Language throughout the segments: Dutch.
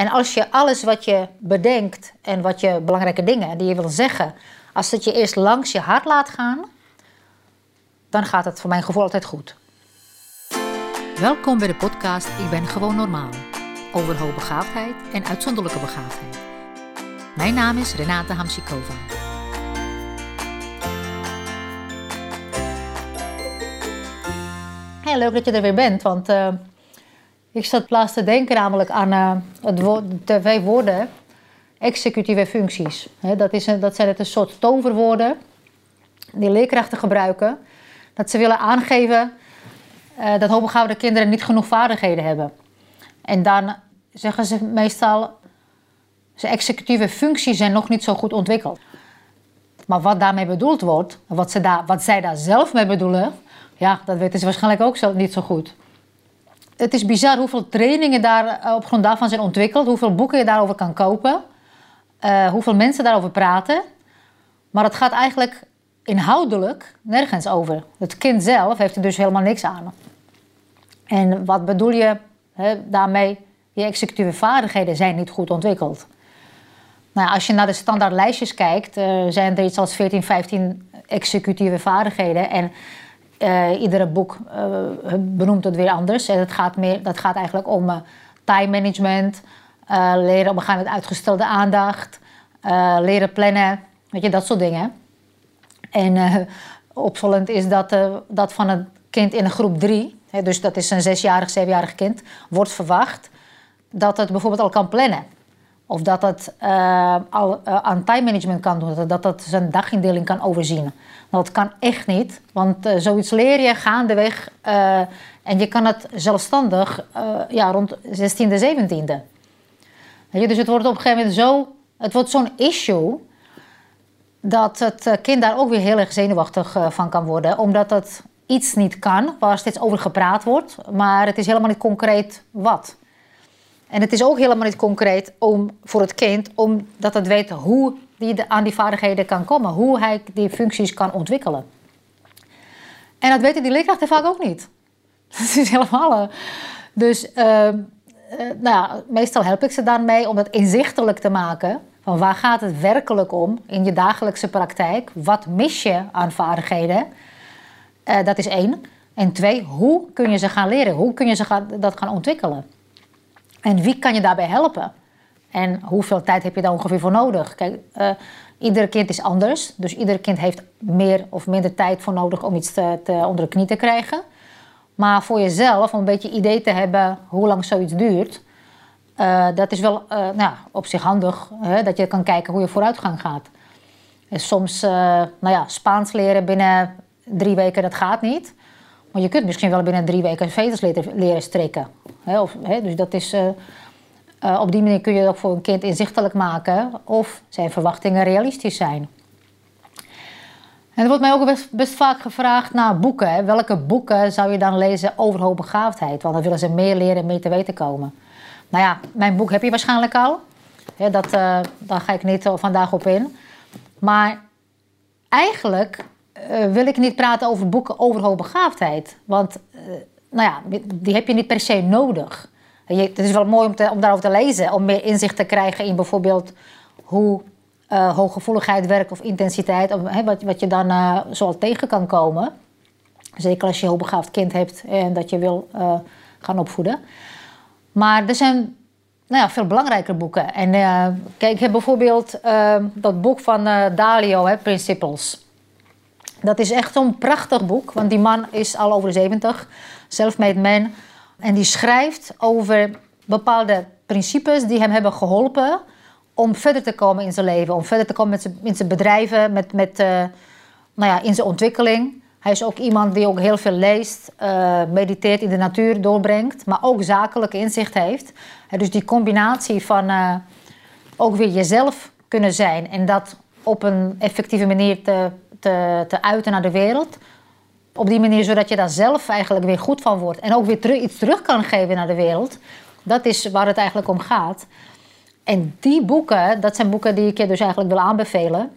En als je alles wat je bedenkt en wat je belangrijke dingen die je wil zeggen, als het je eerst langs je hart laat gaan, dan gaat het voor mijn gevoel altijd goed. Welkom bij de podcast Ik ben gewoon normaal. Over hoogbegaafdheid en uitzonderlijke begaafdheid. Mijn naam is Renate Hamsikova. Heel leuk dat je er weer bent, want uh, ik zat laatst te denken namelijk aan uh, het woord, de twee woorden executieve functies. Dat, is een, dat zijn het een soort toverwoorden die leerkrachten gebruiken. Dat ze willen aangeven uh, dat hoogbegaafde kinderen niet genoeg vaardigheden hebben. En dan zeggen ze meestal, zijn executieve functies zijn nog niet zo goed ontwikkeld. Maar wat daarmee bedoeld wordt, wat, ze daar, wat zij daar zelf mee bedoelen, ja, dat weten ze waarschijnlijk ook zo, niet zo goed. Het is bizar hoeveel trainingen daar eh, op grond daarvan zijn ontwikkeld, hoeveel boeken je daarover kan kopen, uh, hoeveel mensen daarover praten. Maar het gaat eigenlijk inhoudelijk nergens over. Het kind zelf heeft er dus helemaal niks aan. En wat bedoel je daarmee? Je executieve vaardigheden zijn niet goed ontwikkeld. Nou, als je naar de standaard lijstjes kijkt, uh, zijn er iets als 14, 15 executieve vaardigheden. En uh, iedere boek uh, benoemt het weer anders. En het gaat meer, dat gaat eigenlijk om time management, leren omgaan met uitgestelde aandacht, leren plannen, weet je, dat soort dingen. En opvallend is dat, dat van een kind in een groep 3, dus dat is een zesjarig, zevenjarig kind, wordt verwacht dat het bijvoorbeeld al kan plannen. Of dat het uh, al uh, aan time management kan doen, dat het zijn dagindeling kan overzien. Dat kan echt niet, want uh, zoiets leer je gaandeweg en je kan het zelfstandig ja, rond 16e, 17e. Dus het wordt op een gegeven moment zo, het wordt zo'n issue dat het kind daar ook weer heel erg zenuwachtig van kan worden, omdat het iets niet kan, waar steeds over gepraat wordt, maar het is helemaal niet concreet wat. En het is ook helemaal niet concreet om, voor het kind, omdat het weet hoe hij aan die vaardigheden kan komen, hoe hij die functies kan ontwikkelen. En dat weten die leerkrachten vaak ook niet. Dat is helemaal. Dus uh, nou ja, meestal help ik ze daarmee om het inzichtelijk te maken. Van waar gaat het werkelijk om in je dagelijkse praktijk? Wat mis je aan vaardigheden? Uh, dat is één. En twee, hoe kun je ze gaan leren? Hoe kun je ze dat gaan ontwikkelen? En wie kan je daarbij helpen? En hoeveel tijd heb je daar ongeveer voor nodig? Kijk, uh, ieder kind is anders. Dus ieder kind heeft meer of minder tijd voor nodig om iets te, te, onder de knie te krijgen. Maar voor jezelf, om een beetje idee te hebben hoe lang zoiets duurt, uh, dat is wel uh, nou, op zich handig. Hè, dat je kan kijken hoe je vooruitgang gaat. En soms, nou ja, Spaans leren binnen drie weken, dat gaat niet. Maar je kunt misschien wel binnen drie weken veters leren, strikken. Of, dus dat is, uh, uh, op die manier kun je het ook voor een kind inzichtelijk maken of zijn verwachtingen realistisch zijn. En er wordt mij ook best, vaak gevraagd naar boeken. Welke boeken zou je dan lezen over hoogbegaafdheid? Want dan willen ze meer leren en meer te weten komen. Nou ja, mijn boek heb je waarschijnlijk al. dat, uh, daar ga ik niet vandaag op in. Maar eigenlijk uh, wil ik niet praten over boeken over hoogbegaafdheid. Want uh, nou ja, die heb je niet per se nodig. Je, het is wel mooi om, daarover te lezen, om meer inzicht te krijgen in bijvoorbeeld hoe uh, hooggevoeligheid werkt of intensiteit, of, wat, wat je dan zoal tegen kan komen. Zeker als je een hoogbegaafd kind hebt en dat je wil gaan opvoeden. Maar er zijn nou ja, veel belangrijke boeken. En kijk, ik heb bijvoorbeeld dat boek van Dalio, hè, Principles. Dat is echt zo'n prachtig boek, want die man is al over de 70, self-made man. En die schrijft over bepaalde principes die hem hebben geholpen om verder te komen in zijn leven, om verder te komen met zijn, in zijn bedrijven, met, met, uh, nou ja, in zijn ontwikkeling. Hij is ook iemand die ook heel veel leest, uh, mediteert in de natuur, doorbrengt, maar ook zakelijke inzicht heeft. Dus die combinatie van uh, ook weer jezelf kunnen zijn en dat op een effectieve manier te te, te uiten naar de wereld. Op die manier zodat je daar zelf eigenlijk weer goed van wordt. En ook weer iets terug kan geven naar de wereld. Dat is waar het eigenlijk om gaat. En die boeken, dat zijn boeken die ik je dus eigenlijk wil aanbevelen.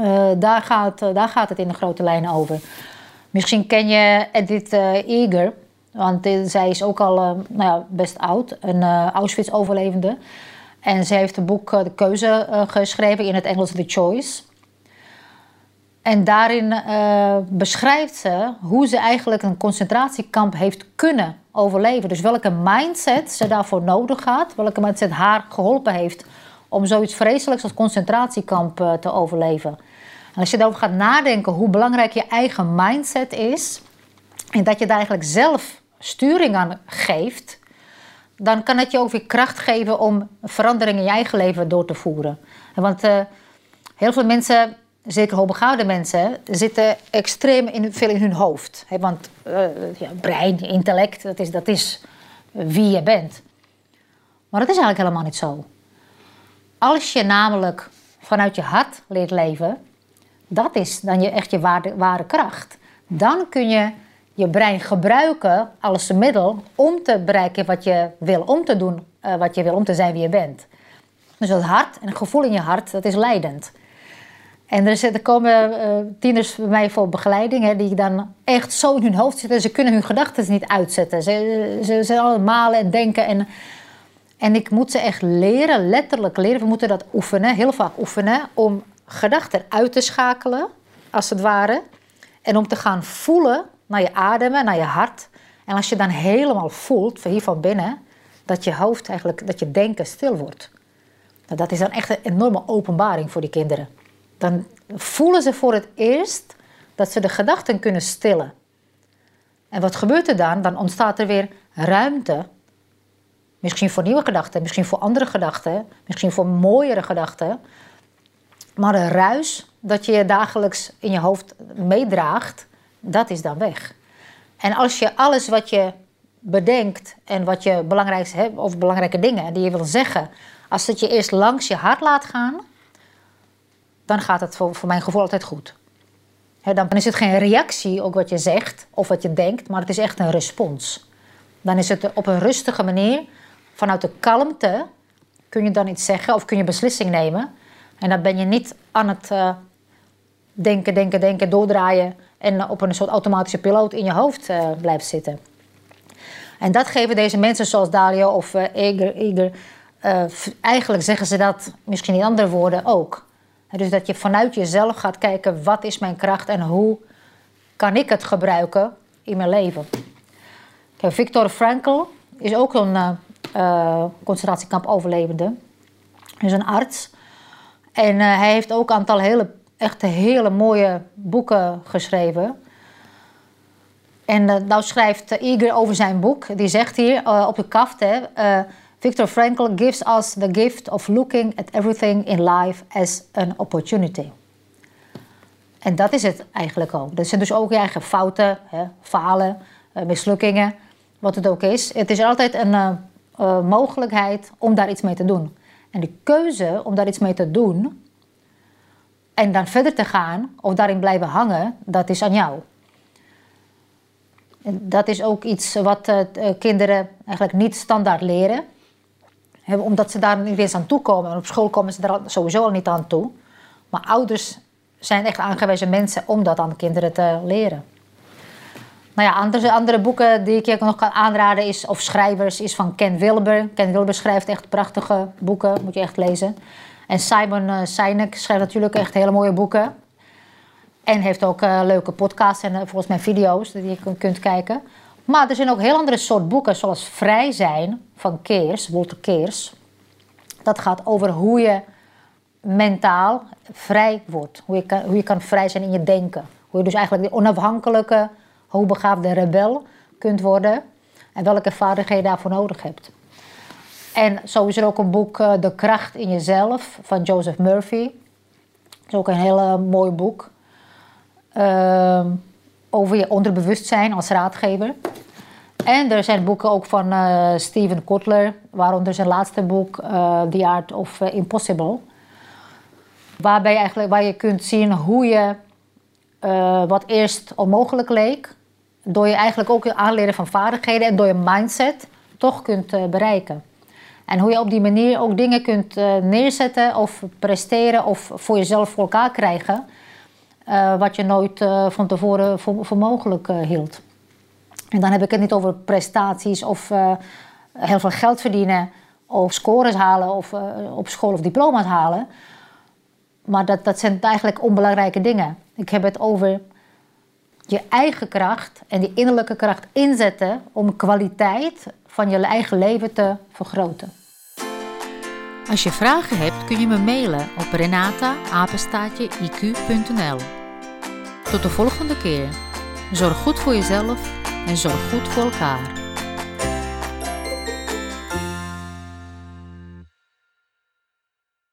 Uh, daar, gaat, uh, daar gaat het in de grote lijnen over. Misschien ken je Edith uh, Eger. Want zij is ook al nou ja, best oud, een Auschwitz-overlevende. En ze heeft een boek De Keuze geschreven in het Engels The Choice. En daarin beschrijft ze hoe ze eigenlijk een concentratiekamp heeft kunnen overleven. Dus welke mindset ze daarvoor nodig had, welke mindset haar geholpen heeft om zoiets vreselijks als concentratiekamp uh, te overleven. En als je daarover gaat nadenken hoe belangrijk je eigen mindset is, en dat je daar eigenlijk zelf sturing aan geeft, dan kan het je ook weer kracht geven om veranderingen in je eigen leven door te voeren. Want uh, heel veel mensen zeker hoogbegaafde mensen, zitten extreem in, veel in hun hoofd. want uh, ja, brein, intellect, dat is, dat is wie je bent. Maar dat is eigenlijk helemaal niet zo. Als je namelijk vanuit je hart leert leven, dat is dan je, echt je ware, kracht. Dan kun je je brein gebruiken als een middel om te bereiken wat je wil, om te doen uh, wat je wil, om te zijn wie je bent. Dus dat hart en het gevoel in je hart, dat is leidend. En er, komen uh, tieners bij mij voor begeleiding, hè, die dan echt zo in hun hoofd zitten. Ze kunnen hun gedachten niet uitzetten. Ze, ze, zijn allemaal malen en denken. En, en ik moet ze echt leren, letterlijk leren. We moeten dat oefenen, heel vaak oefenen, om gedachten uit te schakelen, als het ware. En om te gaan voelen naar je ademen, naar je hart. En als je dan helemaal voelt, van hier van binnen, dat je hoofd eigenlijk, dat je denken stil wordt. Nou, dat is dan echt een enorme openbaring voor die kinderen dan voelen ze voor het eerst dat ze de gedachten kunnen stillen. En wat gebeurt er dan? Dan ontstaat er weer ruimte. Misschien voor nieuwe gedachten, misschien voor andere gedachten, misschien voor mooiere gedachten. Maar de ruis dat je dagelijks in je hoofd meedraagt, dat is dan weg. En als je alles wat je bedenkt en wat je belangrijkste of belangrijke dingen die je wil zeggen, als dat je eerst langs je hart laat gaan, dan gaat het voor, voor mijn gevoel altijd goed. dan is het geen reactie op wat je zegt of wat je denkt, maar het is echt een respons. Dan is het op een rustige manier, vanuit de kalmte, kun je dan iets zeggen of kun je beslissing nemen. En dan ben je niet aan het uh, denken, denken, denken, doordraaien en op een soort automatische piloot in je hoofd uh, blijft zitten. En dat geven deze mensen zoals Dalia of uh, Eger eigenlijk zeggen ze dat, misschien in andere woorden ook. Dus dat je vanuit jezelf gaat kijken, wat is mijn kracht en hoe kan ik het gebruiken in mijn leven. Victor Frankl is ook een uh, uh, concentratiekamp overlevende. Hij is een arts. En uh, hij heeft ook een aantal hele, echt hele mooie boeken geschreven. En nou schrijft Iger over zijn boek. Die zegt hier op de kaft... Hè, Viktor Frankl gives us the gift of looking at everything in life as an opportunity. En dat is het eigenlijk ook. Dat zijn dus ook je eigen fouten, hè, falen, eh, mislukkingen, wat het ook is. Het is altijd een uh, uh, mogelijkheid om daar iets mee te doen. En de keuze om daar iets mee te doen en dan verder te gaan of daarin blijven hangen, dat is aan jou. En dat is ook iets wat kinderen eigenlijk niet standaard leren omdat ze daar niet eens aan toe komen. En op school komen ze daar sowieso al niet aan toe. Maar ouders zijn echt aangewezen mensen om dat aan de kinderen te leren. Nou ja, andere, andere boeken die ik je nog kan aanraden is, of schrijvers, is van Ken Wilber. Ken Wilber schrijft echt prachtige boeken, moet je echt lezen. En Simon uh, Sinek schrijft natuurlijk echt hele mooie boeken. En heeft ook uh, leuke podcasts en uh, volgens mij video's die je kunt kijken. Maar er zijn ook heel andere soort boeken, zoals Vrij zijn van Keers, Walter Keers. Dat gaat over hoe je mentaal vrij wordt. Hoe je, kan, hoe je kan vrij zijn in je denken. Hoe je dus eigenlijk die onafhankelijke, hoogbegaafde rebel kunt worden. En welke vaardigheden je daarvoor nodig hebt. En zo is er ook een boek, uh, De kracht in jezelf, van Joseph Murphy. Dat is ook een heel mooi boek. Uh, over je onderbewustzijn als raadgever. En er zijn boeken ook van uh, Steven Kotler, waaronder zijn laatste boek uh, The Art of uh, Impossible. Waarbij eigenlijk, waar je kunt zien hoe je wat eerst onmogelijk leek, door je eigenlijk ook het aanleren van vaardigheden en door je mindset toch kunt bereiken. En hoe je op die manier ook dingen kunt neerzetten of presteren of voor jezelf voor elkaar krijgen, wat je nooit van tevoren voor mogelijk hield. En dan heb ik het niet over prestaties of uh, heel veel geld verdienen of scores halen of uh, op school of diploma's halen. Maar dat, dat zijn eigenlijk onbelangrijke dingen. Ik heb het over je eigen kracht en die innerlijke kracht inzetten om kwaliteit van je eigen leven te vergroten. Als je vragen hebt kun je me mailen op renata.iq.nl. Tot de volgende keer. Zorg goed voor jezelf en zorg goed voor elkaar.